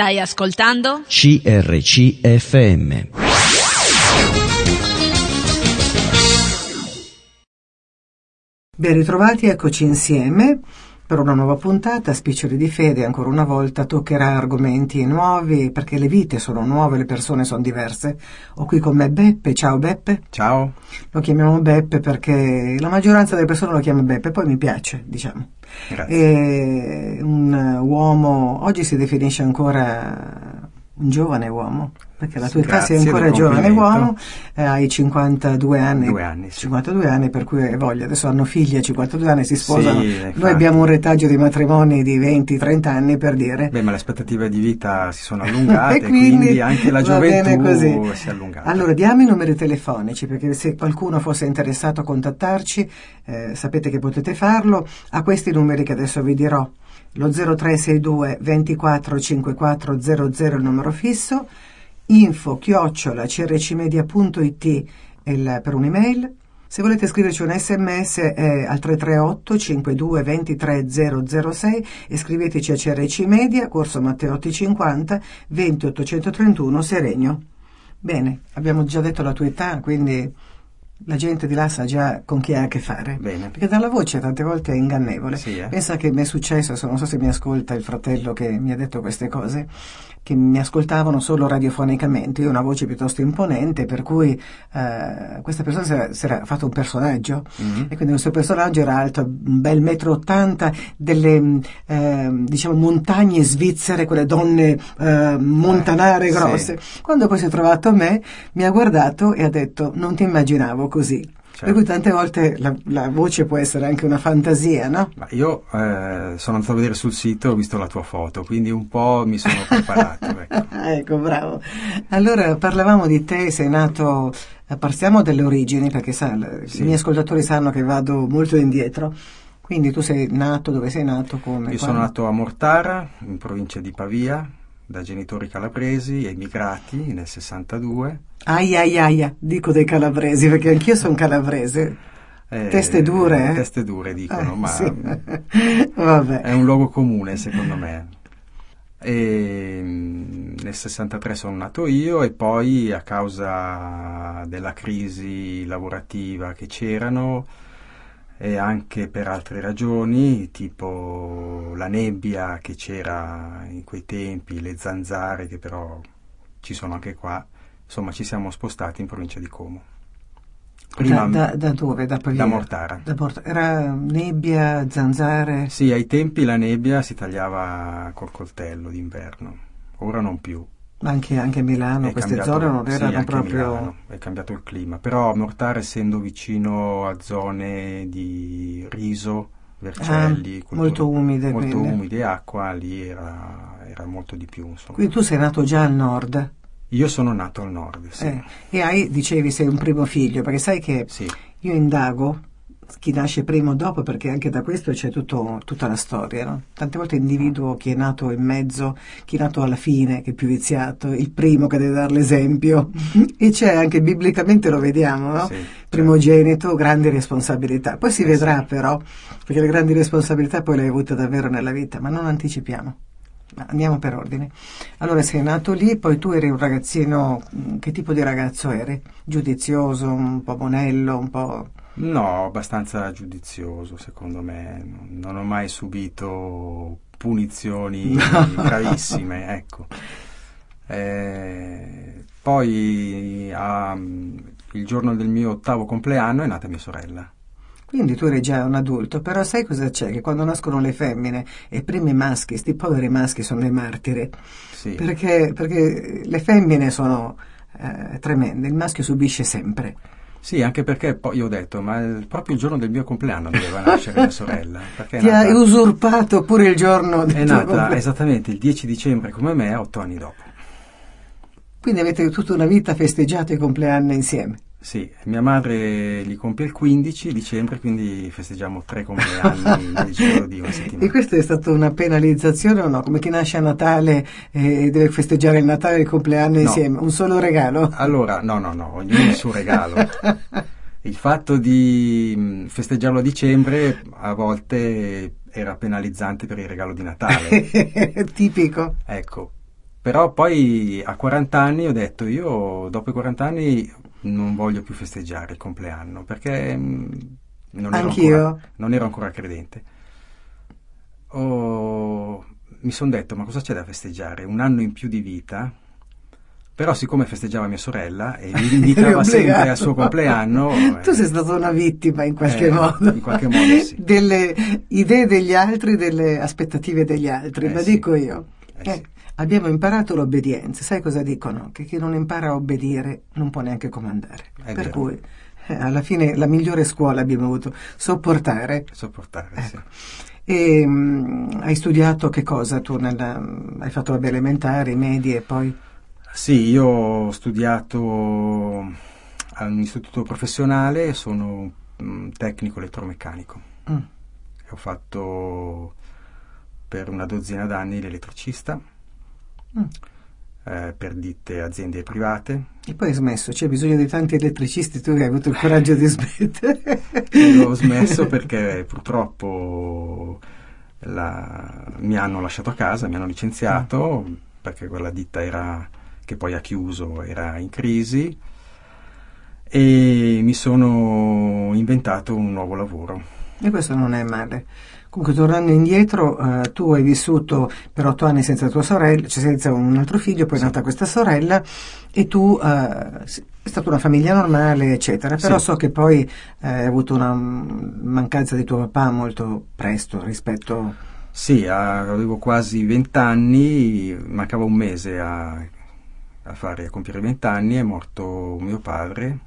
Stai ascoltando? CRCFM. Ben ritrovati, eccoci insieme per una nuova puntata. Spiccioli di Fede ancora una volta toccherà argomenti nuovi perché le vite sono nuove, le persone sono diverse. Ho qui con me Beppe. Ciao Beppe. Ciao. Lo chiamiamo Beppe perché la maggioranza delle persone lo chiama Beppe, poi mi piace, diciamo. Grazie. È un uomo, oggi si definisce ancora un giovane uomo, perché la tua età sei ancora giovane uomo, eh, hai 52 anni, anni, sì. 52 anni per cui hai voglia, adesso hanno figli a 52 anni, si sposano, Sì, noi abbiamo un retaggio di matrimoni di 20-30 anni per dire. Beh, ma le aspettative di vita si sono allungate, E quindi anche la gioventù si è allungata. Allora, diamo i numeri telefonici perché se qualcuno fosse interessato a contattarci, eh, sapete che potete farlo a questi numeri che adesso vi dirò. Lo 0362 24 54 00 il numero fisso, info chiocciola crcmedia.it per un'email. Se volete scriverci un sms è al 338 52 23 006 e scriveteci a CRC Media, Corso Matteotti 50, 20 831 Seregno. Bene, abbiamo già detto la tua età, quindi la gente di là sa già con chi ha a che fare. Bene. Perché dalla voce tante volte è ingannevole. Sì, eh. Pensa che mi è successo, non so se mi ascolta il fratello che mi ha detto queste cose, che mi ascoltavano solo radiofonicamente, io ho una voce piuttosto imponente, per cui eh, questa persona si era, si era fatto un personaggio Mhm. e quindi questo personaggio era alto un bel metro ottanta, delle ehm, diciamo montagne svizzere, quelle donne eh, montanare Eh, sì. grosse. Quando poi si è trovato a me, mi ha guardato e ha detto non ti immaginavo così. Per Certo. cui tante volte la, la voce può essere anche una fantasia, no? Ma io eh, sono andato a vedere sul sito e ho visto la tua foto, quindi un po' mi sono preparato. ecco. ecco, bravo. Allora, parlavamo di te, sei nato, eh, partiamo dalle origini, perché sa, Sì. i miei ascoltatori sanno che vado molto indietro. Quindi tu sei nato, dove sei nato, come? Io quando? sono nato a Mortara, in provincia di Pavia, da genitori calabresi, emigrati nel 62. Ai ai ai, dico dei calabresi, perché anch'io sono calabrese. Eh, Teste dure, eh? Teste dure dicono, Eh, ma sì. È un luogo comune secondo me. E, mm, nel 63 sono nato io e poi a causa della crisi lavorativa che c'erano e anche per altre ragioni, tipo la nebbia che c'era in quei tempi, le zanzare che però ci sono anche qua, insomma ci siamo spostati in provincia di Como. Da, da- da dove? Da Pavia? da Mortara. Da Mortara. Era nebbia, zanzare. Sì, ai tempi la nebbia si tagliava col coltello d'inverno, ora non più. Ma anche, anche a Milano, È queste cambiato- zone non erano proprio. Milano, è cambiato il clima, però Mortara essendo vicino a zone di riso, vercelli, Ah, culture- molto umide, molto quindi. umide e acqua, lì era, era molto di più. Insomma. Quindi tu sei nato già al nord. Io sono nato al nord, sì. eh, e hai, dicevi, sei un primo figlio, perché sai che Sì, io indago chi nasce prima o dopo, perché anche da questo c'è tutto- tutta la storia. no? Tante volte individuo chi è nato in mezzo, chi è nato alla fine, che è più viziato, il primo che deve dare l'esempio. e c'è anche biblicamente lo vediamo, no? Sì, certo. Primogenito, grandi responsabilità. Poi si Eh, vedrà però, perché le grandi responsabilità poi le hai avute davvero nella vita, ma non anticipiamo. Andiamo per ordine. Allora sei nato lì, poi tu eri un ragazzino, che tipo di ragazzo eri? Giudizioso, un po' monello, un po'... No, abbastanza giudizioso secondo me, non- ho mai subito punizioni gravissime, ecco. Eh, poi a- il giorno del mio ottavo compleanno è nata mia sorella. Quindi tu eri già un adulto, però sai cosa c'è? Che quando nascono le femmine e i maschi, sti poveri maschi sono dei martiri, Sì, perché, perché le femmine sono eh, tremende, il maschio subisce sempre. Sì, anche perché poi io ho detto, ma proprio il giorno del mio compleanno doveva nascere mia sorella. Perché è Ti ha nata, usurpato pure il giorno del è tuo nata compleanno. esattamente il 10 dicembre come me, otto anni dopo. Quindi avete tutta una vita festeggiato i compleanni insieme. Sì, mia madre li compie il 15 dicembre, quindi festeggiamo tre compleanni nel giro di una settimana. E questa è stata una penalizzazione o no? Come chi nasce a Natale e deve festeggiare il Natale e il compleanno No. insieme, un solo regalo? Allora, no, no, no, ognuno il suo regalo. Il fatto di mh, festeggiarlo a dicembre a volte era penalizzante per il regalo di Natale. Tipico. Ecco, Però poi a 40 anni ho detto, io dopo i 40 anni non voglio più festeggiare il compleanno, perché mm, non ero, ancora, non ero ancora credente. Ho- mi sono detto, ma cosa c'è da festeggiare? Un anno in più di vita? Però siccome festeggiava mia sorella e mi invitava sempre al suo compleanno... Tu eh, sei stata una vittima in qualche Eh, modo. in qualche modo sì. Delle idee degli altri, delle aspettative degli altri. Eh, Ma sì. dico io, Eh, eh, sì. Abbiamo imparato l'obbedienza. Sai cosa dicono? Che chi non impara a obbedire non può neanche comandare. È per vero. cui, eh, alla fine, la migliore scuola abbiamo avuto sopportare. Sopportare, sì. Ecco. E mm, hai studiato che cosa tu? Nella, hai fatto vabbè, elementari, medie e poi... Sì, io ho studiato a un istituto professionale, sono un tecnico elettromeccanico Mm. ho fatto per una dozzina d'anni l'elettricista Mm. eh, per ditte aziende private. E poi hai smesso, c'è bisogno di tanti elettricisti, tu hai avuto il coraggio di smettere. Ho smesso perché purtroppo la- mi hanno lasciato a casa, mi hanno licenziato perché quella ditta era, che poi ha chiuso era in crisi e mi sono inventato un nuovo lavoro. E questo non è male. Comunque, tornando indietro, eh, tu hai vissuto per otto anni senza tua sorella, cioè senza un altro figlio, poi è nata questa sorella e tu eh, è stata una famiglia normale, eccetera. Però Sì. so che poi eh, hai avuto una mancanza di tuo papà molto presto rispetto. Sì, avevo quasi vent'anni, mancava un mese a, a fare, a compiere vent'anni, è morto mio padre,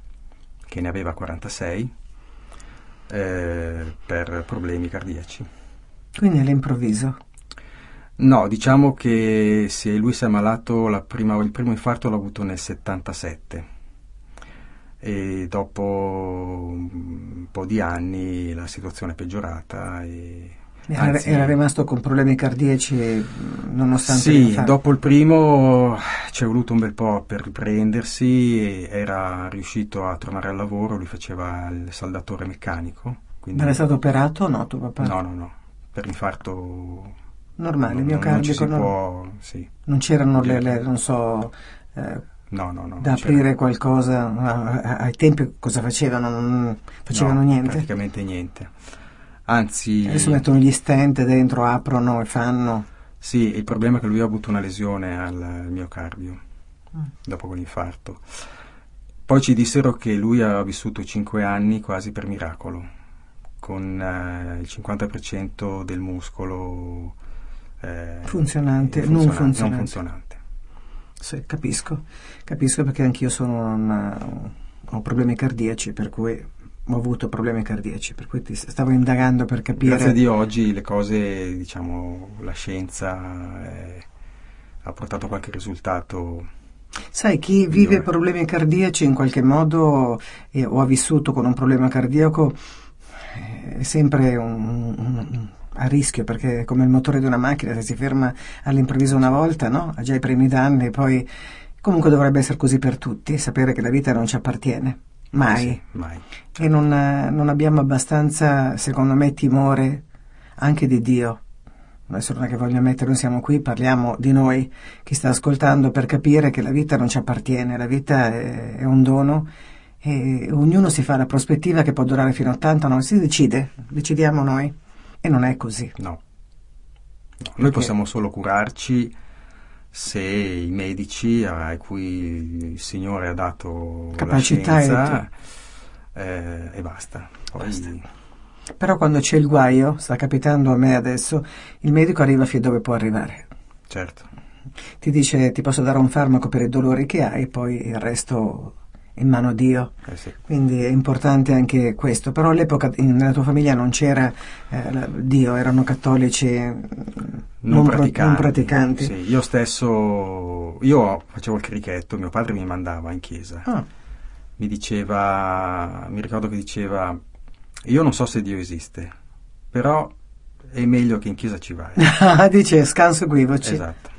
che ne aveva 46, eh, per problemi cardiaci. Quindi all'improvviso. No, diciamo che se lui si è ammalato, la prima- il primo infarto l'ha avuto nel 77 e dopo un po' di anni la situazione è peggiorata e Era, anzi- era rimasto con problemi cardiaci mm, nonostante Sì, dopo il primo ci è voluto un bel po' per riprendersi, era riuscito a tornare al lavoro, lui faceva il saldatore meccanico. Quindi... Ma era stato operato o no tuo papà? No, no, no, per l'infarto Normale, non, mio non non, può, sì, non c'erano le, le- non so, eh, no, no, no. da non c'era. aprire qualcosa. Ai tempi cosa facevano? Non facevano No, niente. praticamente niente. Anzi, Adesso mettono gli stent dentro, aprono e fanno. sì, il problema è che lui ha avuto una lesione al, miocardio Mm. dopo quell'infarto. Poi ci dissero che lui ha vissuto 5 anni quasi per miracolo, con eh, il 50% del muscolo eh, Funzionante, eh, non funzionante, funzionante. funzionante. Sì, capisco, capisco perché anch'io sono una- ho problemi cardiaci, per cui ho avuto problemi cardiaci, per cui ti stavo indagando per capire. Grazie a Dio oggi le cose, diciamo, la scienza eh, ha portato qualche risultato. Sai, chi vive Migliore. problemi cardiaci in qualche modo eh, o ha vissuto con un problema cardiaco eh, è sempre un- un- a rischio perché è come il motore di una macchina, se si ferma all'improvviso una volta, no? Ha già i primi danni, poi comunque dovrebbe essere così per tutti, sapere che la vita non ci appartiene, mai. Eh sì, mai. E non, non abbiamo abbastanza, secondo me, timore anche di Dio. Adesso non è che voglio mettere, noi siamo qui, parliamo di noi, chi sta ascoltando, per capire che la vita non ci appartiene, la vita è, è un dono e ognuno si fa la prospettiva che può durare fino a 80, no? Si decide, decidiamo noi. E non è così. No. No, Noi possiamo solo curarci se i medici a cui il Signore ha dato Capacità la e scienza eh, e basta. Basta. Però quando c'è il guaio, sta capitando a me adesso, il medico arriva fino dove può arrivare. certo, Ti dice ti posso dare un farmaco per i dolori che hai, poi il resto in mano a Dio. eh sì. Quindi è importante anche questo. Però all'epoca nella tua famiglia non c'era eh, Dio, erano cattolici mm, non, pro- praticanti. non praticanti. Sì, io stesso, io facevo il crichetto, mio padre mi mandava in chiesa. Ah, Mi diceva, mi ricordo che diceva, io non so se Dio esiste, però è meglio che in chiesa ci vai. dice scanso equivoci. esatto.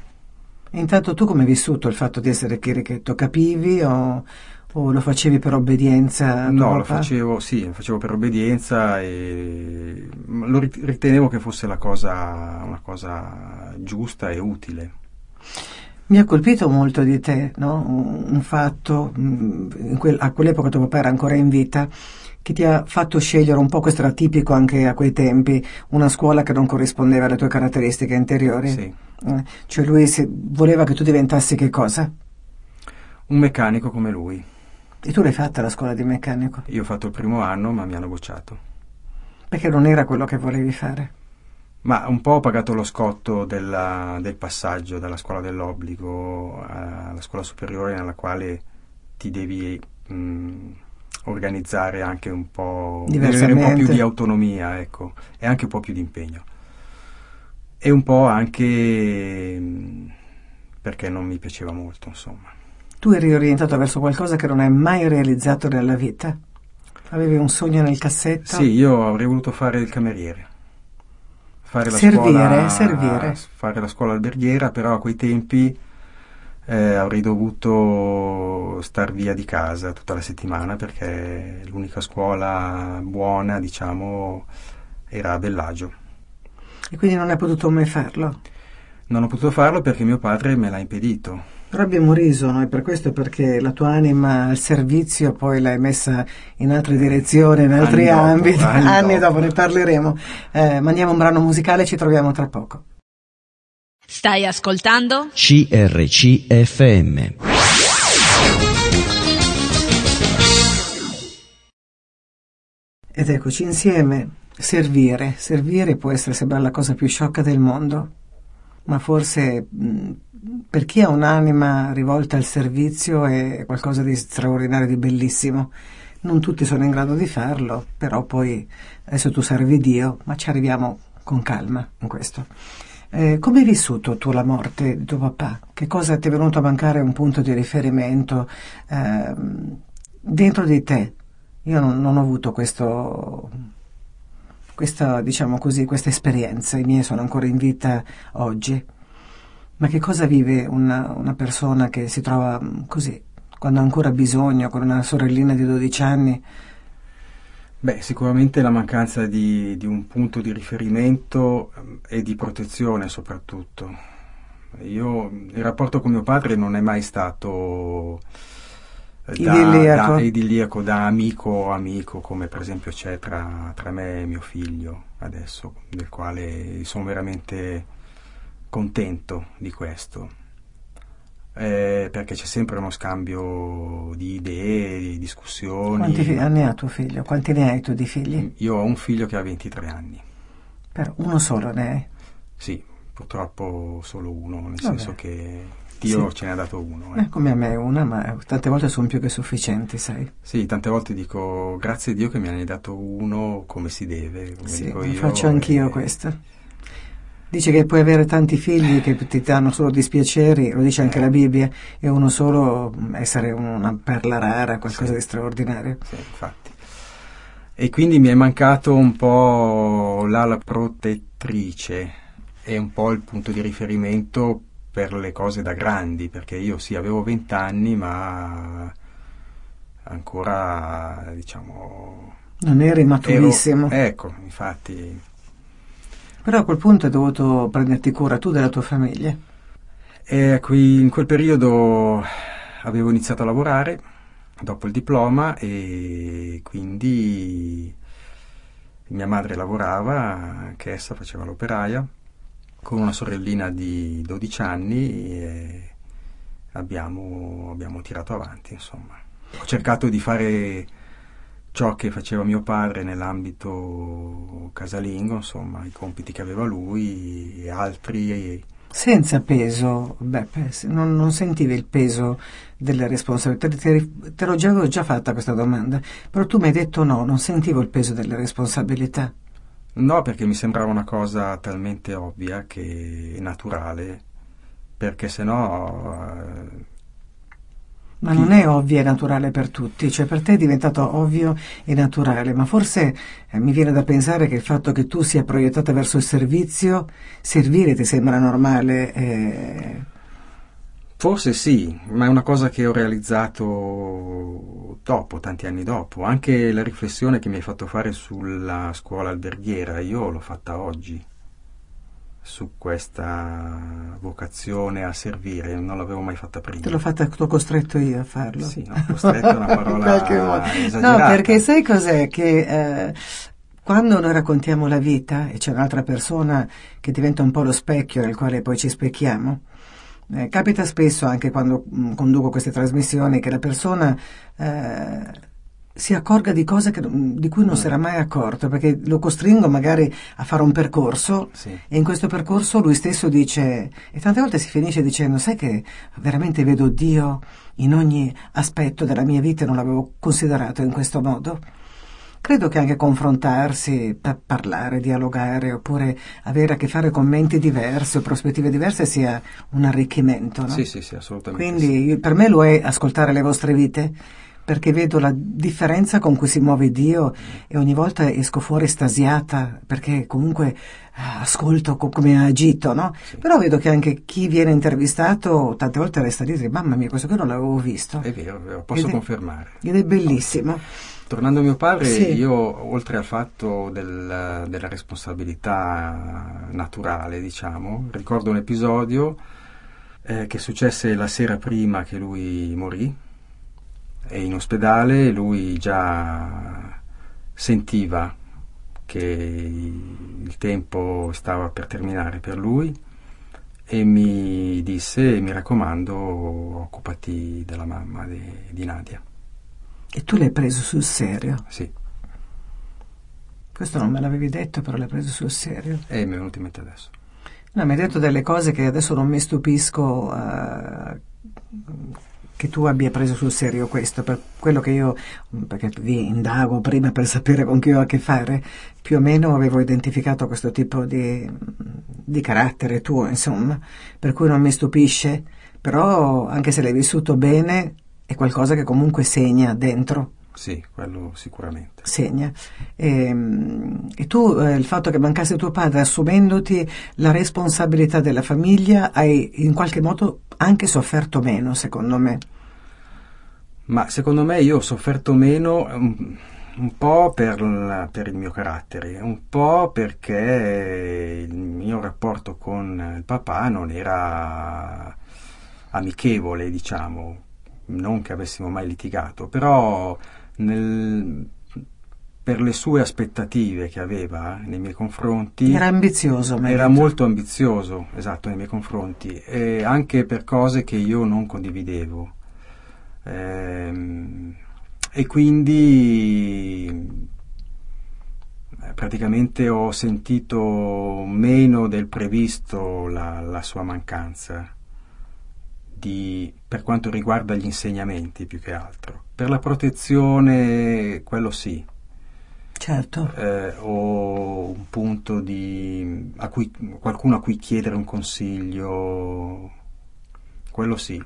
Intanto tu come hai vissuto il fatto di essere chirichetto? Capivi o, o lo facevi per obbedienza? No, lo facevo, sì, lo facevo per obbedienza e lo rit- ritenevo che fosse la cosa, una cosa giusta e utile. Mi ha colpito molto di te, no? un, fatto, mm, quel, a quell'epoca tuo papà era ancora in vita, che ti ha fatto scegliere un po', questo era tipico anche a quei tempi, una scuola che non corrispondeva alle tue caratteristiche interiori. Sì. Eh, cioè lui voleva che tu diventassi che cosa? Un meccanico come lui. E tu l'hai fatta la scuola di meccanico? Io ho fatto il primo anno, ma mi hanno bocciato. Perché non era quello che volevi fare? Ma un po' ho pagato lo scotto della, del passaggio dalla scuola dell'obbligo alla scuola superiore nella quale ti devi mh, organizzare anche un po', avere un po' più di autonomia, ecco, e anche un po' più di impegno. E un po' anche mh, perché non mi piaceva molto, insomma. Tu eri orientato verso qualcosa che non hai mai realizzato nella vita? Avevi un sogno nel cassetto? Sì, io avrei voluto fare il cameriere fare la servire, scuola, servire. fare la scuola alberghiera, però a quei tempi eh, avrei dovuto star via di casa tutta la settimana perché l'unica scuola buona, diciamo, era a Bellagio. E quindi non hai potuto mai farlo? Non ho potuto farlo perché mio padre me l'ha impedito. Però abbiamo riso noi per questo perché la tua anima al servizio poi l'hai messa in altre direzioni, in altri anni ambiti. Dopo, anni, anni dopo. dopo. ne parleremo. Eh, mandiamo un brano musicale, ci troviamo tra poco. Stai ascoltando? CRCFM. Ed eccoci insieme. Servire. Servire può essere sembrare la cosa più sciocca del mondo, ma forse mh, per chi ha un'anima rivolta al servizio è qualcosa di straordinario, di bellissimo. Non tutti sono in grado di farlo, però poi adesso tu servi Dio, ma ci arriviamo con calma in questo. Eh, come hai vissuto tu la morte di tuo papà? Che cosa ti è venuto a mancare un punto di riferimento eh, dentro di te? Io non, non ho avuto questo, questa, diciamo così, questa esperienza, i miei sono ancora in vita oggi. Ma che cosa vive una, una persona che si trova così, quando ha ancora bisogno, con una sorellina di 12 anni? Beh, sicuramente la mancanza di, di un punto di riferimento ehm, e di protezione soprattutto. Io, il rapporto con mio padre non è mai stato da, Idilliaco. da, idilliaco, da amico a amico, come per esempio c'è tra, tra me e mio figlio adesso, del quale sono veramente contento di questo. Eh, perché c'è sempre uno scambio di idee, di discussioni. Quanti anni ha tuo figlio? Quanti ne hai tu di figli? Io ho un figlio che ha 23 anni. Però uno solo ne hai. Sì, purtroppo solo uno, nel Vabbè. senso che Dio Sì. ce ne ha dato uno. Eh, ecco. come a me una, ma tante volte sono più che sufficienti, sai? Sì, tante volte dico grazie a Dio che me ne hai dato uno come si deve. Come Sì, dico lo io, faccio anch'io questo. Dice che puoi avere tanti figli che ti danno solo dispiaceri, lo dice anche la Bibbia, e uno solo mm, essere una perla rara, qualcosa Sì. di straordinario. Sì, infatti. E quindi mi è mancato un po' l'ala protettrice e un po' il punto di riferimento per le cose da grandi, perché io sì, avevo 20 anni, ma ancora, diciamo... Non eri maturissimo. ero- ecco, infatti... Però a quel punto hai dovuto prenderti cura tu della tua famiglia. E qui, in quel periodo avevo iniziato a lavorare dopo il diploma e quindi mia madre lavorava, anche essa faceva l'operaia, con una sorellina di 12 anni e abbiamo, abbiamo tirato avanti, insomma. Ho cercato di fare ciò che faceva mio padre nell'ambito casalingo, insomma, i compiti che aveva lui e altri Senza peso, beh, se- non, non sentivi il peso delle responsabilità. Te, te- l'ho già, avevo già fatta questa domanda, però tu mi hai detto no, non sentivo il peso delle responsabilità. No, perché mi sembrava una cosa talmente ovvia che naturale, perché sennò eh, Ma non è ovvio e naturale per tutti, cioè per te è diventato ovvio e naturale, ma forse eh, mi viene da pensare che il fatto che tu sia proiettata verso il servizio, servire ti sembra normale. eh, forse sì, ma è una cosa che ho realizzato dopo, tanti anni dopo. Anche la riflessione che mi hai fatto fare sulla scuola alberghiera, io l'ho fatta oggi. Su questa vocazione a servire, non l'avevo mai fatta prima. Te l'ho fatta, t'ho costretto io a farlo. Sì, no, costretto è una parola No, perché sai cos'è? Che eh, quando noi raccontiamo la vita e c'è un'altra persona che diventa un po' lo specchio nel quale poi ci specchiamo, eh, capita spesso anche quando mh, conduco queste trasmissioni che la persona eh, si accorga di cose che, di cui non mm. si era mai accorto, perché lo costringo magari a fare un percorso sì. e in questo percorso lui stesso dice, e tante volte si finisce dicendo, sai che veramente vedo Dio in ogni aspetto della mia vita e non l'avevo considerato in questo modo? Credo che anche confrontarsi, parlare, dialogare oppure avere a che fare con menti diverse o prospettive diverse sia un arricchimento. No? Sì, sì, sì, assolutamente. Quindi sì. per me lo è ascoltare le vostre vite perché vedo la differenza con cui si muove Dio e ogni volta esco fuori estasiata perché comunque eh, ascolto co- come ha agito, no? Sì. Però vedo che anche chi viene intervistato tante volte resta lì e dice mamma mia questo qui non l'avevo visto. È vero, vero posso ed confermare. È, ed è bellissimo. Tornando a mio padre, sì. io oltre al fatto del, della responsabilità naturale, diciamo, ricordo un episodio eh, che successe la sera prima che lui morì, e in ospedale lui già sentiva che il tempo stava per terminare per lui e mi disse mi raccomando occupati della mamma di, di Nadia. E tu l'hai preso sul serio? Sì. Questo non me l'avevi detto, però l'hai preso sul serio. E mi è venuto in mente adesso. No, mi hai detto delle cose che adesso non mi stupisco uh, che tu abbia preso sul serio questo, per quello che io, perché vi indago prima per sapere con chi ho a che fare, più o meno avevo identificato questo tipo di, di carattere tuo, insomma, per cui non mi stupisce, però anche se l'hai vissuto bene è qualcosa che comunque segna dentro. Sì, quello sicuramente. Segna. E, e tu, eh, il fatto che mancasse tuo padre, assumendoti la responsabilità della famiglia, hai in qualche modo anche sofferto meno, secondo me. Ma secondo me io ho sofferto meno un, un po' per, la, per, il mio carattere, un po' perché il mio rapporto con il papà non era amichevole, diciamo, non che avessimo mai litigato, però nel, per le sue aspettative che aveva nei miei confronti. Era ambizioso, Era molto ambizioso, esatto, nei miei confronti, e anche per cose che io non condividevo. Ehm, e quindi eh, praticamente ho sentito meno del previsto la, la sua mancanza di, per quanto riguarda gli insegnamenti più che altro. Per la protezione, quello sì. Certo. Eh, o un punto di, a cui, qualcuno a cui chiedere un consiglio, quello sì.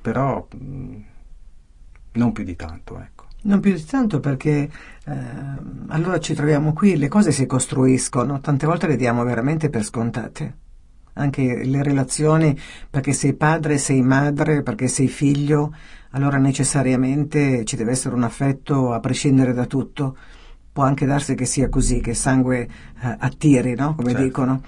Però mh, mm, non più di tanto, ecco. Non più di tanto perché eh, allora ci troviamo qui, le cose si costruiscono, tante volte le diamo veramente per scontate anche le relazioni, perché sei padre, sei madre, perché sei figlio, allora necessariamente ci deve essere un affetto a prescindere da tutto. Può anche darsi che sia così, che sangue eh, attiri, no? come certo. dicono.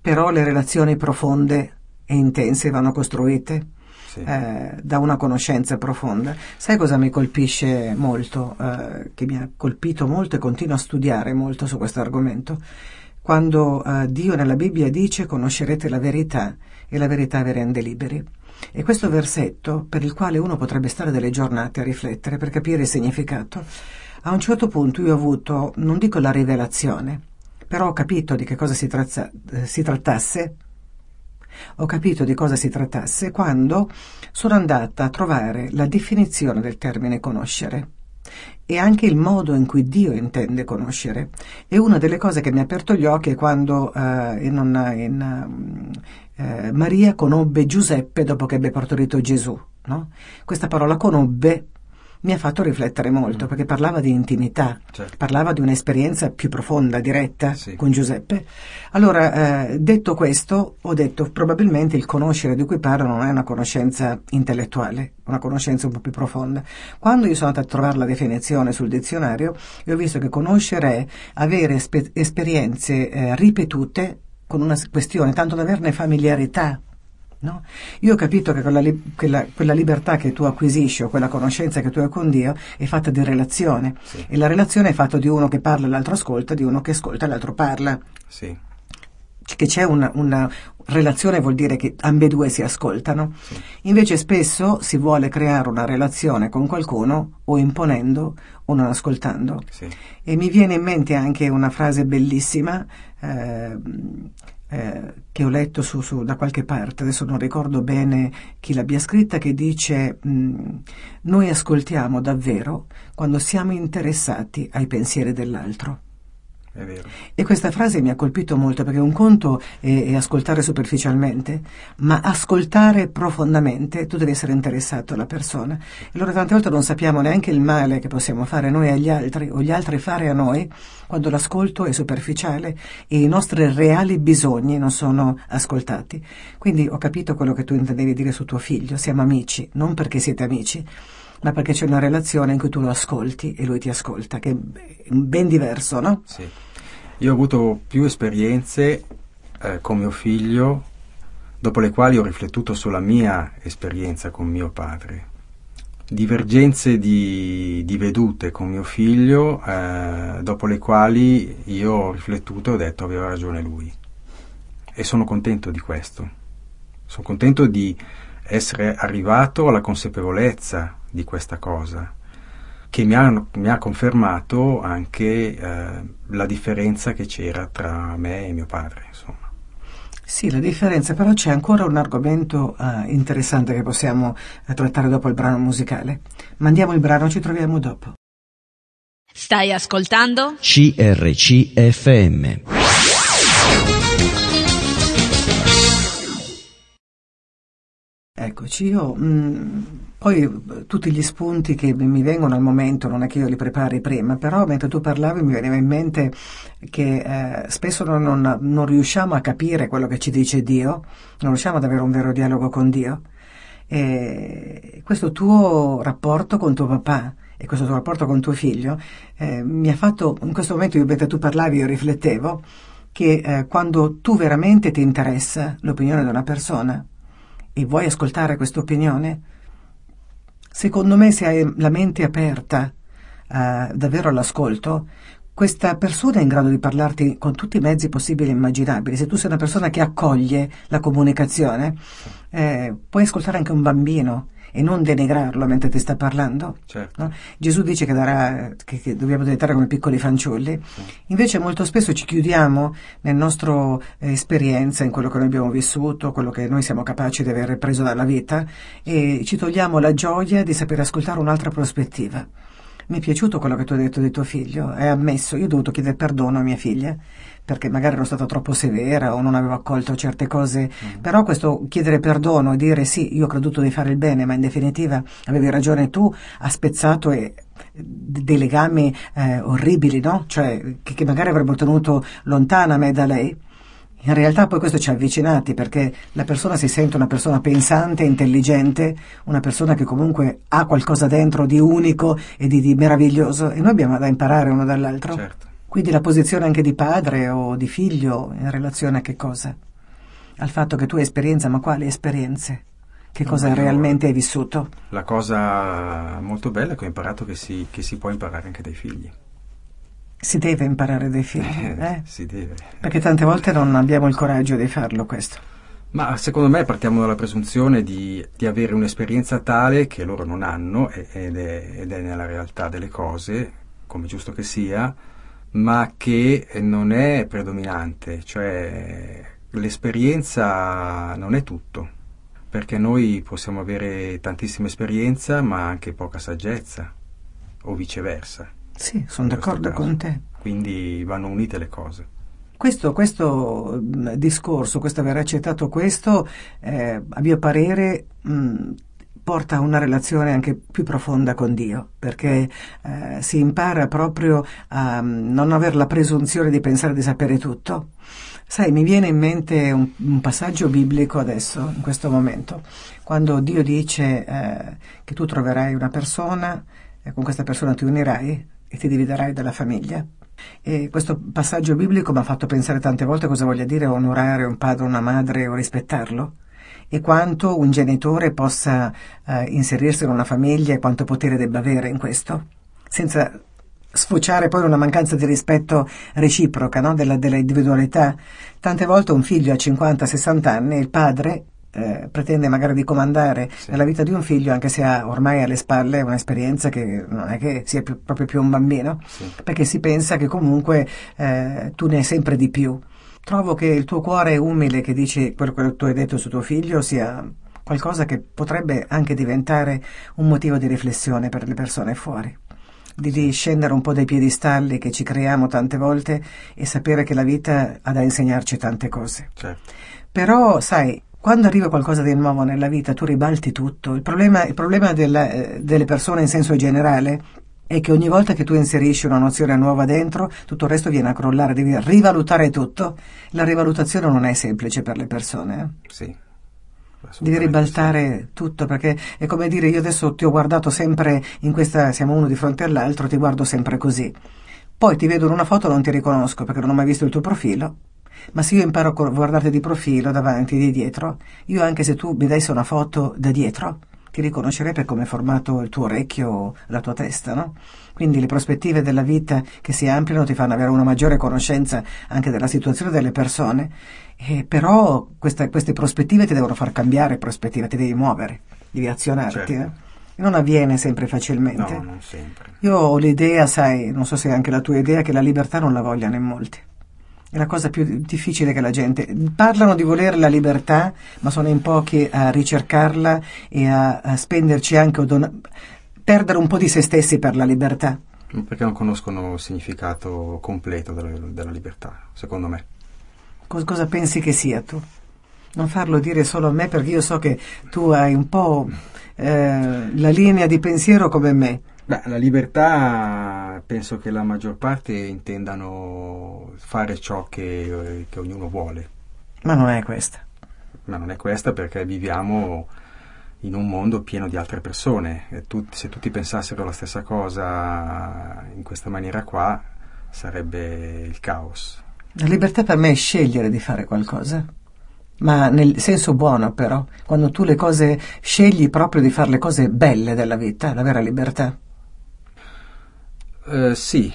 Però le relazioni profonde e intense vanno costruite Sì. eh, da una conoscenza profonda. Sai cosa mi colpisce molto, eh, che mi ha colpito molto e continuo a studiare molto su questo argomento? Quando uh, Dio nella Bibbia dice conoscerete la verità e la verità vi rende liberi. E questo versetto, per il quale uno potrebbe stare delle giornate a riflettere per capire il significato, a un certo punto io ho avuto, non dico la rivelazione, però ho capito di che cosa si, trazza, eh, si trattasse, ho capito di cosa si trattasse quando sono andata a trovare la definizione del termine conoscere e anche il modo in cui Dio intende conoscere. E una delle cose che mi ha aperto gli occhi è quando uh, in in, uh, Maria conobbe Giuseppe dopo che ebbe partorito Gesù. No? Questa parola conobbe mi ha fatto riflettere molto mm. perché parlava di intimità, certo. parlava di un'esperienza più profonda, diretta sì. con Giuseppe. Allora, eh, detto questo, ho detto probabilmente il conoscere di cui parlo non è una conoscenza intellettuale, una conoscenza un po' più profonda. Quando io sono andata a trovare la definizione sul dizionario, ho visto che conoscere è avere espe- esperienze eh, ripetute con una questione, tanto da averne familiarità. No? Io ho capito che quella, quella, quella, libertà che tu acquisisci o quella conoscenza che tu hai con Dio è fatta di relazione Sì. e la relazione è fatta di uno che parla e l'altro ascolta, di uno che ascolta e l'altro parla. Sì, Che c'è una, una relazione vuol dire che ambedue si ascoltano. sì, Invece spesso si vuole creare una relazione con qualcuno o imponendo o non ascoltando. sì. E mi viene in mente anche una frase bellissima eh, eh, che ho letto su, su- da qualche parte, adesso non ricordo bene chi l'abbia scritta, che dice mh, noi ascoltiamo davvero quando siamo interessati ai pensieri dell'altro. E questa frase mi ha colpito molto perché un conto è, è ascoltare superficialmente, ma ascoltare profondamente tu devi essere interessato alla persona. Allora tante volte non sappiamo neanche il male che possiamo fare noi agli altri o gli altri fare a noi quando l'ascolto è superficiale e i nostri reali bisogni non sono ascoltati. Quindi ho capito quello che tu intendevi dire su tuo figlio, siamo amici, non perché siete amici, ma perché c'è una relazione in cui tu lo ascolti e lui ti ascolta, che è ben diverso, no? Sì. Io ho avuto più esperienze eh, con mio figlio, dopo le quali ho riflettuto sulla mia esperienza con mio padre. Divergenze di, di vedute con mio figlio, eh, dopo le quali io ho riflettuto e ho detto aveva ragione lui. E sono contento di questo. Sono contento di essere arrivato alla consapevolezza di questa cosa che mi ha, mi ha confermato anche eh, la differenza che c'era tra me e mio padre, insomma. Sì, la differenza, però c'è ancora un argomento eh, interessante che possiamo eh, trattare dopo il brano musicale. Mandiamo il brano, ci troviamo dopo. Stai ascoltando? CRCFM. Eccoci, io mh, poi eh, tutti gli spunti che mi vengono al momento, non è che io li prepari prima, però mentre tu parlavi mi veniva in mente che eh, spesso non- non riusciamo a capire quello che ci dice Dio, non riusciamo ad avere un vero dialogo con Dio. E questo tuo rapporto con tuo papà e questo tuo rapporto con tuo figlio eh, mi ha fatto, in questo momento io mentre tu parlavi io riflettevo che eh, quando tu veramente ti interessa l'opinione di una persona e vuoi ascoltare questa opinione, secondo me se hai la mente aperta eh, davvero all'ascolto, questa persona è in grado di parlarti con tutti i mezzi possibili e immaginabili. Se tu sei una persona che accoglie la comunicazione, eh, puoi ascoltare anche un bambino e non denigrarlo mentre ti sta parlando. Certo. no? Gesù dice che, darà, che, che dobbiamo diventare come piccoli fanciulli, invece molto spesso ci chiudiamo nel nostro eh, esperienza, in quello che noi abbiamo vissuto, quello che noi siamo capaci di aver preso dalla vita e ci togliamo la gioia di sapere ascoltare un'altra prospettiva. Mi è piaciuto quello che tu hai detto di tuo figlio, hai ammesso, io ho dovuto chiedere perdono a mia figlia perché magari ero stata troppo severa o non avevo accolto certe cose, però questo chiedere perdono e dire sì, io ho creduto di fare il bene, ma in definitiva avevi ragione tu, ha spezzato e dei legami eh, orribili, no? Cioè, che, che magari avrebbero tenuto lontana me da lei. In realtà poi questo ci ha avvicinati perché la persona si sente una persona pensante, intelligente, una persona che comunque ha qualcosa dentro di unico e di, di meraviglioso e noi abbiamo da imparare uno dall'altro. Certo. Quindi la posizione anche di padre o di figlio in relazione a che cosa? Al fatto che tu hai esperienza, ma quali esperienze? Che No, cosa realmente hai vissuto? La cosa molto bella è che ho imparato che si, che si può imparare anche dai figli. Si deve imparare dai figli, eh? Si deve. Perché tante volte non abbiamo il coraggio di farlo questo. Ma secondo me partiamo dalla presunzione di, di avere un'esperienza tale che loro non hanno ed è, ed è nella realtà delle cose, come giusto che sia, ma che non è predominante, cioè l'esperienza non è tutto, perché noi possiamo avere tantissima esperienza ma anche poca saggezza, o viceversa. Sì, sono d'accordo con te. Quindi vanno unite le cose. Questo, questo mh, discorso, questo aver accettato questo, eh, a mio parere, mh, porta a una relazione anche più profonda con Dio, perché eh, si impara proprio a mh, non avere la presunzione di pensare di sapere tutto. Sai, mi viene in mente un, un passaggio biblico adesso, in questo momento, quando Dio dice eh, che tu troverai una persona e con questa persona ti unirai e ti dividerai dalla famiglia. E questo passaggio biblico mi ha fatto pensare tante volte cosa voglia dire onorare un padre, una madre o rispettarlo e quanto un genitore possa eh, inserirsi in una famiglia e quanto potere debba avere in questo, senza sfociare poi una mancanza di rispetto reciproca no? della, della individualità. Tante volte un figlio a 50-60 anni, il padre eh, pretende magari di comandare sì. nella vita di un figlio anche se ha ormai alle spalle un'esperienza che non è che sia più, proprio più un bambino, sì. perché si pensa che comunque eh, tu ne hai sempre di più. Trovo che il tuo cuore umile che dici quello che tu hai detto su tuo figlio sia qualcosa che potrebbe anche diventare un motivo di riflessione per le persone fuori di scendere un po' dai piedistalli che ci creiamo tante volte e sapere che la vita ha da insegnarci tante cose. Certo. Però, sai, quando arriva qualcosa di nuovo nella vita tu ribalti tutto. Il problema, il problema eh, delle persone in senso generale è che ogni volta che tu inserisci una nozione nuova dentro, tutto il resto viene a crollare, devi rivalutare tutto. La rivalutazione non è semplice per le persone. Eh? Sì. Devi ribaltare sì. tutto perché è come dire io adesso ti ho guardato sempre in questa, siamo uno di fronte all'altro, ti guardo sempre così. Poi ti vedo in una foto e non ti riconosco perché non ho mai visto il tuo profilo. Ma se io imparo a guardarti di profilo, davanti, di dietro, io anche se tu mi dessi una foto da dietro, ti riconoscerei per come è formato il tuo orecchio, la tua testa, no? Quindi le prospettive della vita che si ampliano ti fanno avere una maggiore conoscenza anche della situazione delle persone, e però questa, queste prospettive ti devono far cambiare prospettiva, ti devi muovere, devi azionarti. Certo. Eh? Non avviene sempre facilmente. No, non sempre. Io ho l'idea, sai, non so se è anche la tua idea, che la libertà non la vogliano in molti. È la cosa più difficile che la gente. Parlano di volere la libertà, ma sono in pochi a ricercarla e a, a spenderci anche o don- perdere un po' di se stessi per la libertà. Perché non conoscono il significato completo della, della libertà, secondo me. Cos- cosa pensi che sia tu? Non farlo dire solo a me perché io so che tu hai un po' eh, la linea di pensiero come me. Beh, la libertà penso che la maggior parte intendano fare ciò che, che, ognuno vuole. Ma non è questa. Ma non è questa perché viviamo in un mondo pieno di altre persone e tu, se tutti pensassero la stessa cosa in questa maniera qua sarebbe il caos. La libertà per me è scegliere di fare qualcosa ma nel senso buono però, quando tu le cose scegli proprio di fare le cose belle della vita, la vera libertà. Eh, sì,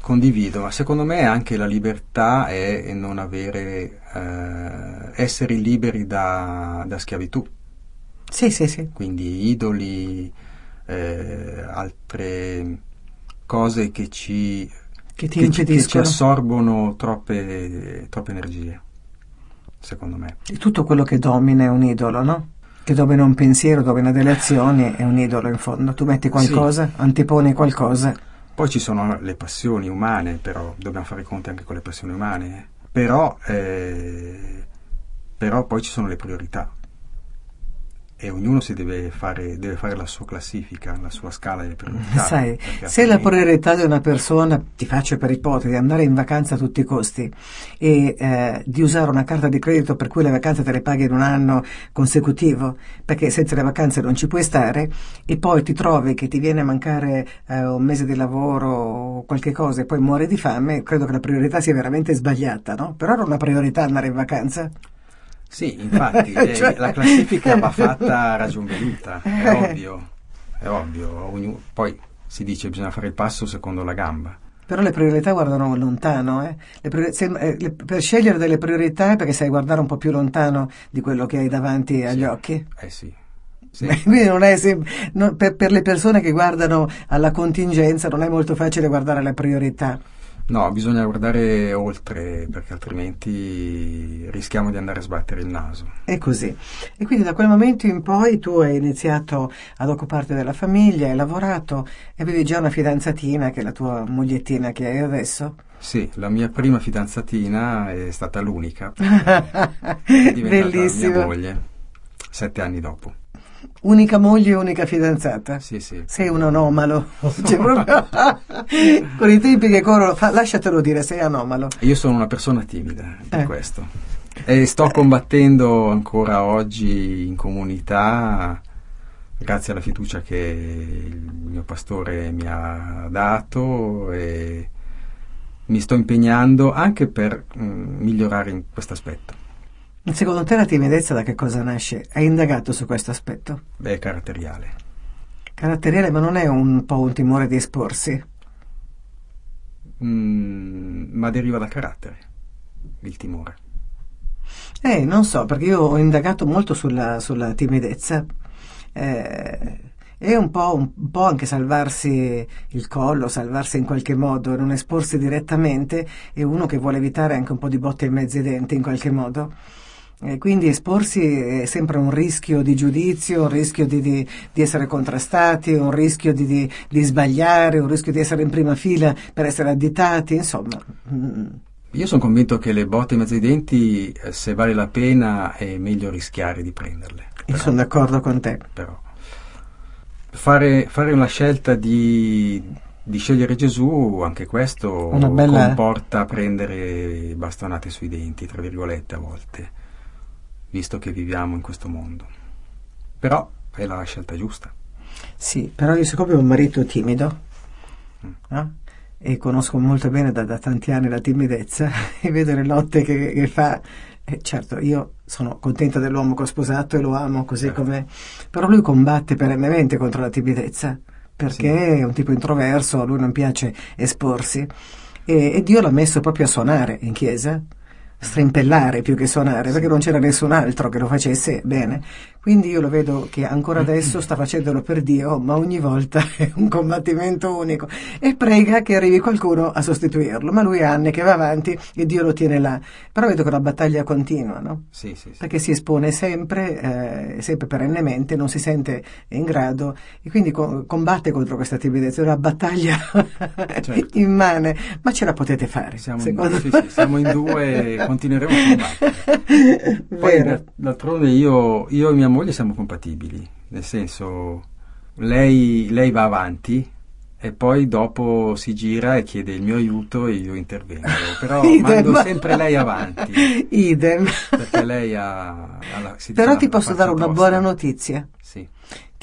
condivido, ma secondo me anche la libertà è non avere, eh, essere liberi da, da, schiavitù. Sì, sì, sì. Quindi idoli, eh, altre cose che ci, che ti che ci, che ci assorbono troppe, troppe energie, secondo me. E tutto quello che domina è un idolo, no? Che domina un pensiero, domina delle azioni, è un idolo in fondo. Tu metti qualcosa, sì. antiponi qualcosa. Poi ci sono le passioni umane, però dobbiamo fare i conti anche con le passioni umane. Però, eh, però poi ci sono le priorità e ognuno si deve fare, deve fare, la sua classifica, la sua scala di priorità. Sai, se la priorità di una persona, ti faccio per ipotesi, di andare in vacanza a tutti i costi e eh, di usare una carta di credito per cui le vacanze te le paghi in un anno consecutivo, perché senza le vacanze non ci puoi stare, e poi ti trovi che ti viene a mancare eh, un mese di lavoro o qualche cosa e poi muori di fame, credo che la priorità sia veramente sbagliata, no? Però era una priorità andare in vacanza. Sì, infatti, eh, cioè... la classifica va fatta a ragion veduta, è ovvio, è ovvio. Poi si dice che bisogna fare il passo secondo la gamba. Però le priorità guardano lontano, eh? le priori- se, eh, le, per scegliere delle priorità è perché sai guardare un po' più lontano di quello che hai davanti agli sì. occhi. Eh sì. Sì. Quindi non è sem- non, per, per le persone che guardano alla contingenza non è molto facile guardare alle priorità. No, bisogna guardare oltre perché altrimenti rischiamo di andare a sbattere il naso. È così. E quindi da quel momento in poi tu hai iniziato ad occuparti della famiglia, hai lavorato e avevi già una fidanzatina che è la tua mogliettina che hai adesso? Sì, la mia prima fidanzatina è stata l'unica. è diventata Bellissimo. mia moglie sette anni dopo. Unica moglie e unica fidanzata? Sì, sì. Sei un anomalo. Cioè, proprio... Con i tempi che corrono, fa... lasciatelo dire, sei anomalo. Io sono una persona timida, per eh. questo. E sto combattendo ancora oggi in comunità, grazie alla fiducia che il mio pastore mi ha dato e, mi sto impegnando anche per mm, migliorare in questo aspetto. Secondo te la timidezza da che cosa nasce? Hai indagato su questo aspetto? Beh, caratteriale. Caratteriale, ma non è un po' un timore di esporsi? Mm, ma deriva dal carattere, il timore. Eh, non so, perché io ho indagato molto sulla, sulla timidezza. Eh, è un po', un po' anche salvarsi il collo, salvarsi in qualche modo, non esporsi direttamente, è uno che vuole evitare anche un po' di botte in mezzo ai denti in qualche modo. E quindi esporsi è sempre un rischio di giudizio, un rischio di, di, di essere contrastati, un rischio di, di, sbagliare, un rischio di essere in prima fila per essere additati, insomma. Mm. Io sono convinto che le botte in mezzo ai denti, eh, se vale la pena, è meglio rischiare di prenderle. Io sono d'accordo con te. Però fare, fare una scelta di, di, scegliere Gesù, anche questo bella... comporta prendere bastonate sui denti, tra virgolette, a volte, visto che viviamo in questo mondo. Però è la scelta giusta. Sì, però io siccome ho un marito timido, mm. eh? e conosco molto bene da, da, tanti anni la timidezza, e vedo le lotte che, che fa eh, certo, io sono contenta dell'uomo che ho sposato e lo amo così certo. com'è, però lui combatte perennemente contro la timidezza, perché sì. è un tipo introverso, a lui non piace esporsi. E, e Dio l'ha messo proprio a suonare in chiesa, strimpellare più che suonare, perché non c'era nessun altro che lo facesse bene. Quindi io lo vedo che ancora adesso sta facendolo per Dio, ma ogni volta è un combattimento unico e prega che arrivi qualcuno a sostituirlo. Ma lui ha anni che va avanti e Dio lo tiene là. Però vedo che la battaglia continua, no? Sì, sì, sì. Perché si espone sempre, eh, sempre perennemente, non si sente in grado e quindi co- combatte contro questa timidezza. È una battaglia certo. immane, ma ce la potete fare. Siamo, in, sì, sì, siamo in due e continueremo a combattere. Poi d'altronde io, io e mia moglie siamo compatibili, nel senso lei, lei va avanti e poi dopo si gira e chiede il mio aiuto e io intervengo. Però mando sempre lei avanti. Idem. Perché lei ha... ha la, Però ti posso dare una buona notizia. Sì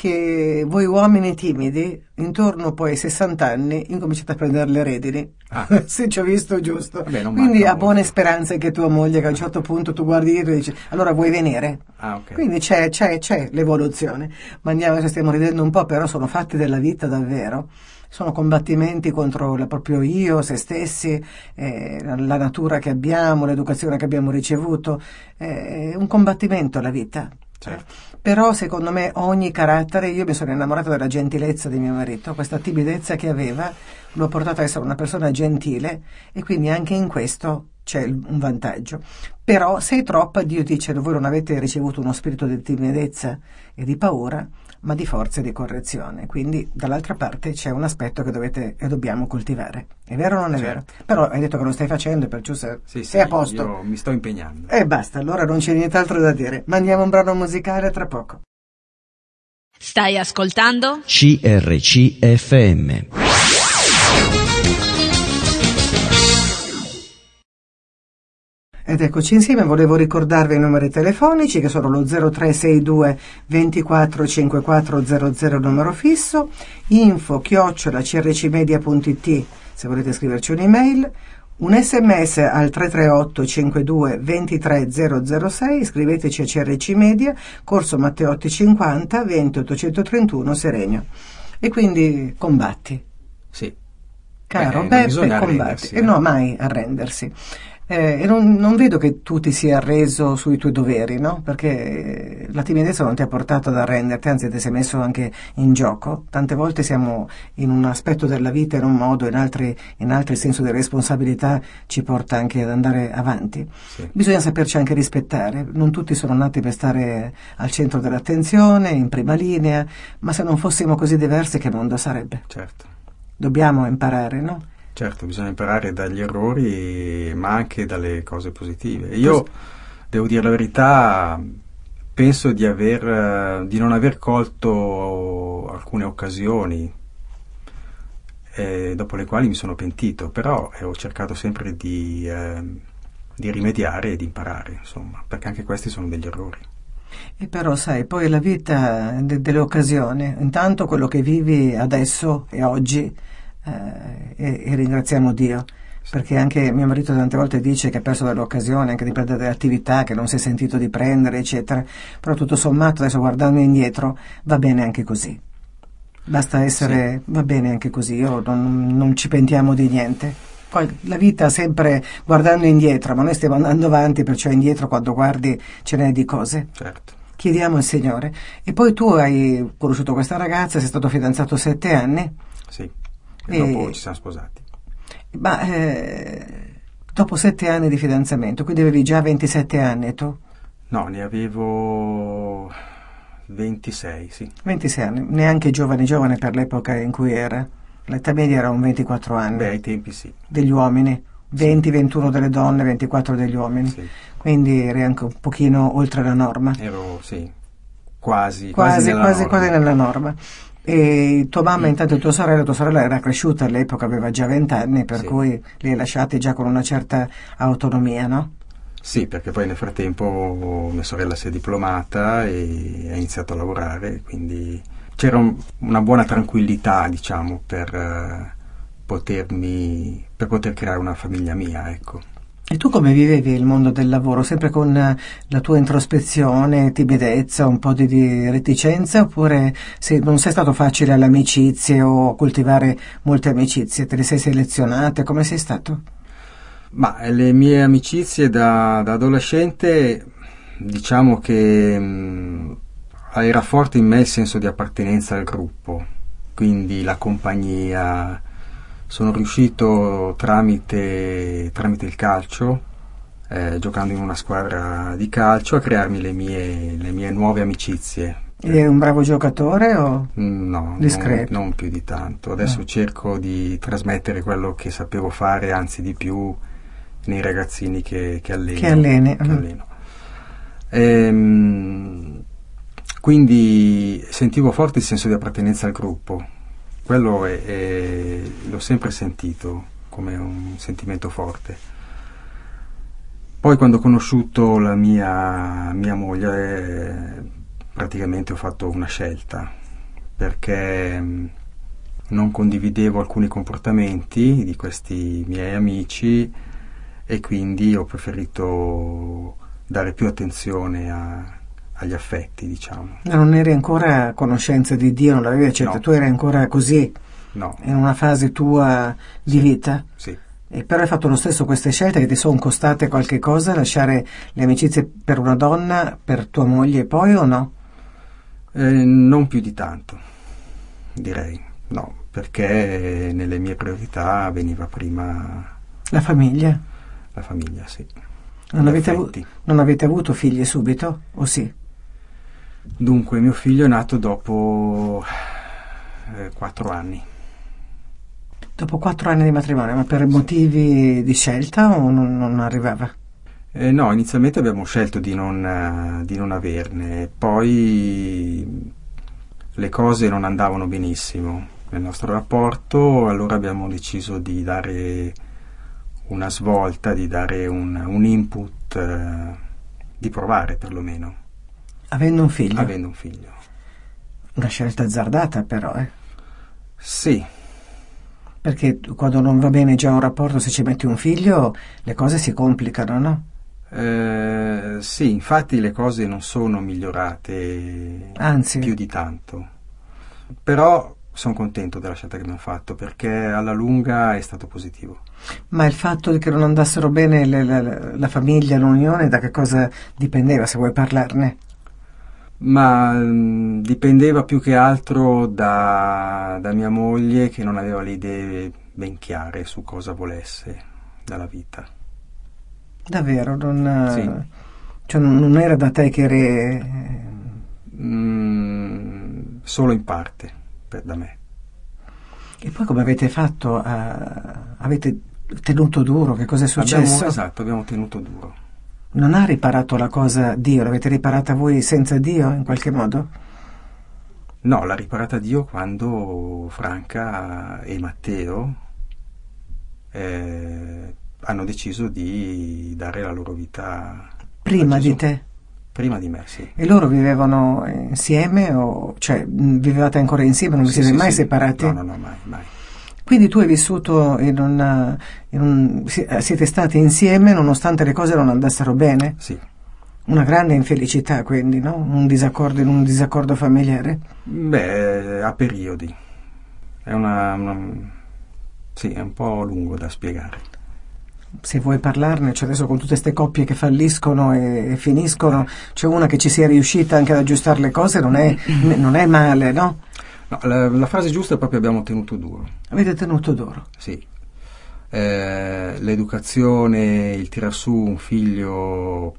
che voi uomini timidi, intorno poi ai 60 anni, incominciate a prendere le redini. Ah. Se ci ho visto giusto. Vabbè, Quindi ha buone speranze che tua moglie, che a un certo punto tu guardi dietro e dici, allora vuoi venire? Ah, okay. Quindi c'è, c'è, c'è l'evoluzione. Ma andiamo, stiamo ridendo un po', però sono fatti della vita davvero sono combattimenti contro il proprio io, se stessi, eh, la natura che abbiamo, l'educazione che abbiamo ricevuto, eh, è un combattimento la vita. Certo. Però secondo me ogni carattere, io mi sono innamorata della gentilezza di mio marito, questa timidezza che aveva l'ho portato a essere una persona gentile e quindi anche in questo c'è un vantaggio. Però se è troppa, Dio dice, voi non avete ricevuto uno spirito di timidezza e di paura, ma di forza e di correzione. Quindi dall'altra parte c'è un aspetto che dovete e dobbiamo coltivare. È vero o non è certo. vero? Però hai detto che lo stai facendo e perciò sei, sì, sei sì, a posto. Io mi sto impegnando. E basta, allora non c'è nient'altro da dire. Mandiamo un brano musicale tra poco. Stai ascoltando? CRCFM. Ed eccoci insieme, volevo ricordarvi i numeri telefonici che sono lo 0362 24 5400 numero fisso, info chiocciola crcmedia.it se volete scriverci un'email, un sms al 338 52 23 006, scriveteci a CRC Media, Corso Matteotti 50 20 831 Serenio. E quindi combatti. Sì. Caro Beh, Beppe, combatti. E eh no, mai arrendersi. Eh, e non, non, vedo che tu ti sia arreso sui tuoi doveri, no? Perché la timidezza non ti ha portato ad arrenderti, anzi ti sei messo anche in gioco. Tante volte siamo in un aspetto della vita in un modo, in altri, in altri il senso di responsabilità ci porta anche ad andare avanti. Sì. Bisogna saperci anche rispettare. Non tutti sono nati per stare al centro dell'attenzione, in prima linea, ma se non fossimo così diversi che mondo sarebbe? Certo. Dobbiamo imparare, no? Certo, bisogna imparare dagli errori, ma anche dalle cose positive. Io devo dire la verità, penso di, aver, di non aver colto alcune occasioni eh, dopo le quali mi sono pentito, però eh, ho cercato sempre di, eh, di rimediare e di imparare, insomma, perché anche questi sono degli errori. E però sai, poi la vita de- delle occasioni, intanto quello che vivi adesso e oggi eh, e, e, ringraziamo Dio. perché anche mio marito tante volte dice che ha perso delle occasioni anche di prendere delle attività che non si è sentito di prendere, eccetera, però tutto sommato adesso guardando indietro va bene anche così. Basta essere, sì. va bene anche così, io non, non ci pentiamo di niente. Poi la vita sempre guardando indietro, ma noi stiamo andando avanti, perciò indietro quando guardi ce n'è di cose. Certo. Chiediamo al Signore. E poi tu hai conosciuto questa ragazza, sei stato fidanzato sette anni. Sì, e, e dopo ci siamo sposati. Ma eh, dopo sette anni di fidanzamento, quindi avevi già 27 anni tu? No, ne avevo 26, sì. 26 anni, neanche giovane giovane per l'epoca in cui era. L'età media era un 24 anni. Beh, ai tempi sì. Degli uomini. 20-21 delle donne, 24 degli uomini. Sì. Quindi eri anche un pochino oltre la norma. Ero, sì, quasi, quasi, quasi, nella, quasi, norma. quasi nella norma. E tua mamma, intanto tua sorella, tua sorella era cresciuta all'epoca, aveva già 20 anni, per Sì. cui li hai lasciati già con una certa autonomia, no? Sì, perché poi nel frattempo mia sorella si è diplomata e ha iniziato a lavorare, quindi c'era un- una buona tranquillità, diciamo, per eh, potermi per poter creare una famiglia mia, ecco. E tu come vivevi il mondo del lavoro? Sempre con eh, la tua introspezione, timidezza, un po' di, reticenza? Oppure se non sei stato facile alle amicizie o coltivare molte amicizie? Te le sei selezionate? Come sei stato? Ma le mie amicizie da, da adolescente, diciamo che mh, era forte in me il senso di appartenenza al gruppo, quindi la compagnia. Sono riuscito tramite, tramite il calcio, eh, giocando in una squadra di calcio, a crearmi le mie, le mie nuove amicizie. Eri un bravo giocatore o... No, non, Discreto. non più di tanto. Adesso Ah. cerco di trasmettere quello che sapevo fare, anzi di più, nei ragazzini che, che alleno. Che alleni, che mhm. alleno. Ehm, quindi sentivo forte il senso di appartenenza al gruppo. Quello è- è- l'ho sempre sentito come un sentimento forte. Poi quando ho conosciuto la mia, mia moglie praticamente ho fatto una scelta perché non condividevo alcuni comportamenti di questi miei amici e quindi ho preferito dare più attenzione a- agli affetti, diciamo. non eri ancora a conoscenza di Dio, non l'avevi accettato, No. tu eri ancora così, No, in una fase tua di vita? sì. E però hai fatto lo stesso queste scelte che ti sono costate qualche cosa, lasciare le amicizie per una donna, per tua moglie poi o no? Eh, non più di tanto, direi. No, perché nelle mie priorità veniva prima La famiglia? la famiglia, sì. Non avete, avu- affetti. non avete avuto figli subito? O sì? Dunque, mio figlio è nato dopo eh, quattro anni. Dopo quattro anni di matrimonio, ma per motivi di scelta o non, non arrivava? Eh, no, inizialmente abbiamo scelto di non, eh, di non averne, poi le cose non andavano benissimo nel nostro rapporto, allora abbiamo deciso di dare una svolta, di dare un, un input, eh, di provare perlomeno, Avendo un figlio? avendo un figlio. Una scelta azzardata però, eh? Sì, Perché quando non va bene già un rapporto, se ci metti un figlio, le cose si complicano, no? eh, sì, infatti le cose non sono migliorate Anzi. più di tanto. Però sono contento della scelta che abbiamo fatto perché alla lunga è stato positivo. Ma il fatto che non andassero bene le- le- la famiglia, l'unione, da che cosa dipendeva, se vuoi parlarne? Ma mh, dipendeva più che altro da, da mia moglie che non aveva le idee ben chiare su cosa volesse dalla vita. Davvero, non, Sì. cioè, non era da te che eri... Mm, solo in parte per- da me. E poi come avete fatto? a- Avete tenuto duro? Che cosa è successo? Abbiamo, esatto, abbiamo tenuto duro. Non ha riparato la cosa Dio? L'avete riparata voi senza Dio in qualche modo? No, l'ha riparata Dio quando Franca e Matteo eh, hanno deciso di dare la loro vita Prima di te? Prima di me, sì. E loro vivevano insieme? O, cioè, vivevate ancora insieme? Non vi Sì, siete sì, mai sì. separati? No, no, no, mai, mai. Quindi tu hai vissuto in una, in un, siete stati insieme nonostante le cose non andassero bene? Sì. Una grande infelicità, quindi, no? Un disaccordo in un disaccordo familiare? Beh, a periodi. È una, una sì, è un po' lungo da spiegare. Se vuoi parlarne, cioè adesso con tutte queste coppie che falliscono e, e, finiscono, c'è una che ci sia riuscita anche ad aggiustare le cose, non è, non è male, no? No, la, la, frase giusta è proprio abbiamo tenuto duro. Avete tenuto duro? Sì. Eh, l'educazione, il tirar su un figlio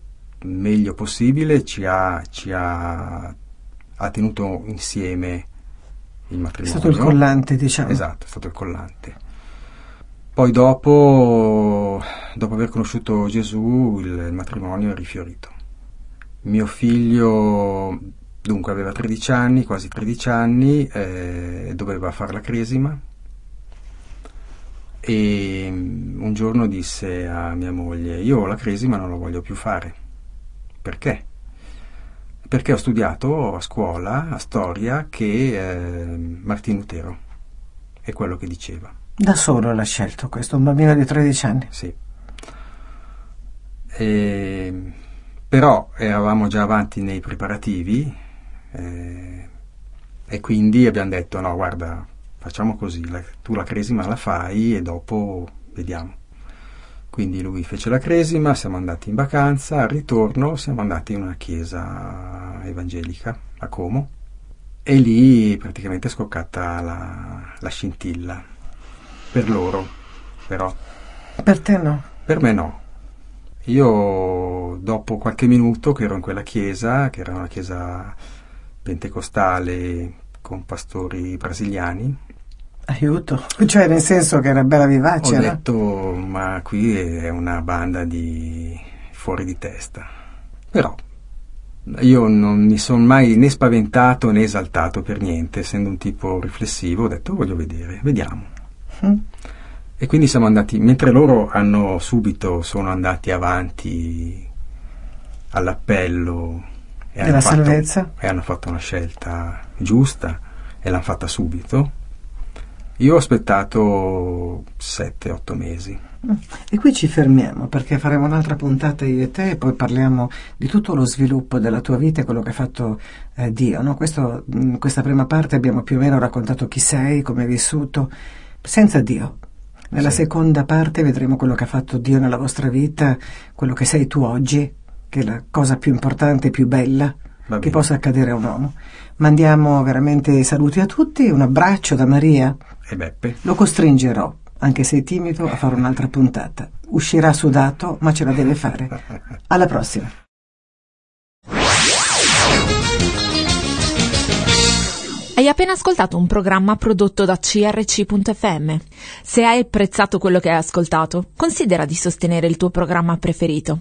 meglio possibile ci ha, ci ha, ha tenuto insieme il matrimonio. È stato il collante, diciamo. Esatto, è stato il collante. Poi dopo, dopo aver conosciuto Gesù, il, il matrimonio è rifiorito. Mio figlio Dunque aveva 13 anni, quasi 13 anni, eh, doveva fare la cresima e mm, un giorno disse a mia moglie io ho la cresima non la voglio più fare. Perché? Perché ho studiato a scuola, a storia, che eh, Martino Lutero è quello che diceva. Da solo l'ha scelto questo, un bambino di 13 anni? Sì. E, però eravamo già avanti nei preparativi eh, e quindi abbiamo detto no guarda facciamo così, la, tu la cresima la fai e dopo vediamo. Quindi lui fece la cresima, siamo andati in vacanza, al ritorno siamo andati in una chiesa evangelica a Como e lì praticamente è scoccata la, la scintilla. Per loro, però. Per te no? Per me no. Io dopo qualche minuto che ero in quella chiesa, che era una chiesa pentecostale con pastori brasiliani. Aiuto, cioè nel senso che era bella vivace. Ho detto, ma qui è una banda di fuori di testa. Però io non mi sono mai né spaventato né esaltato per niente, essendo un tipo riflessivo, ho detto voglio vedere, vediamo. Mm. E quindi siamo andati, mentre loro hanno subito, sono andati avanti all'appello e della fatto, salvezza. E hanno fatto una scelta giusta e l'hanno fatta subito. Io ho aspettato 7-8 mesi. Mm. E qui ci fermiamo perché faremo un'altra puntata io e te e poi parliamo di tutto lo sviluppo della tua vita e quello che ha fatto eh, Dio. No? Questo, in questa prima parte abbiamo più o meno raccontato chi sei, come hai vissuto, senza Dio. Nella sì. seconda parte vedremo quello che ha fatto Dio nella vostra vita, quello che sei tu oggi che è la cosa più importante e più bella che possa accadere a un uomo. Mandiamo veramente saluti a tutti, un abbraccio da Maria. E Beppe. Lo costringerò, anche se è timido, a fare un'altra puntata. Uscirà sudato, ma ce la deve fare. Alla prossima. Hai appena ascoltato un programma prodotto da crc.fm. Se hai apprezzato quello che hai ascoltato, considera di sostenere il tuo programma preferito.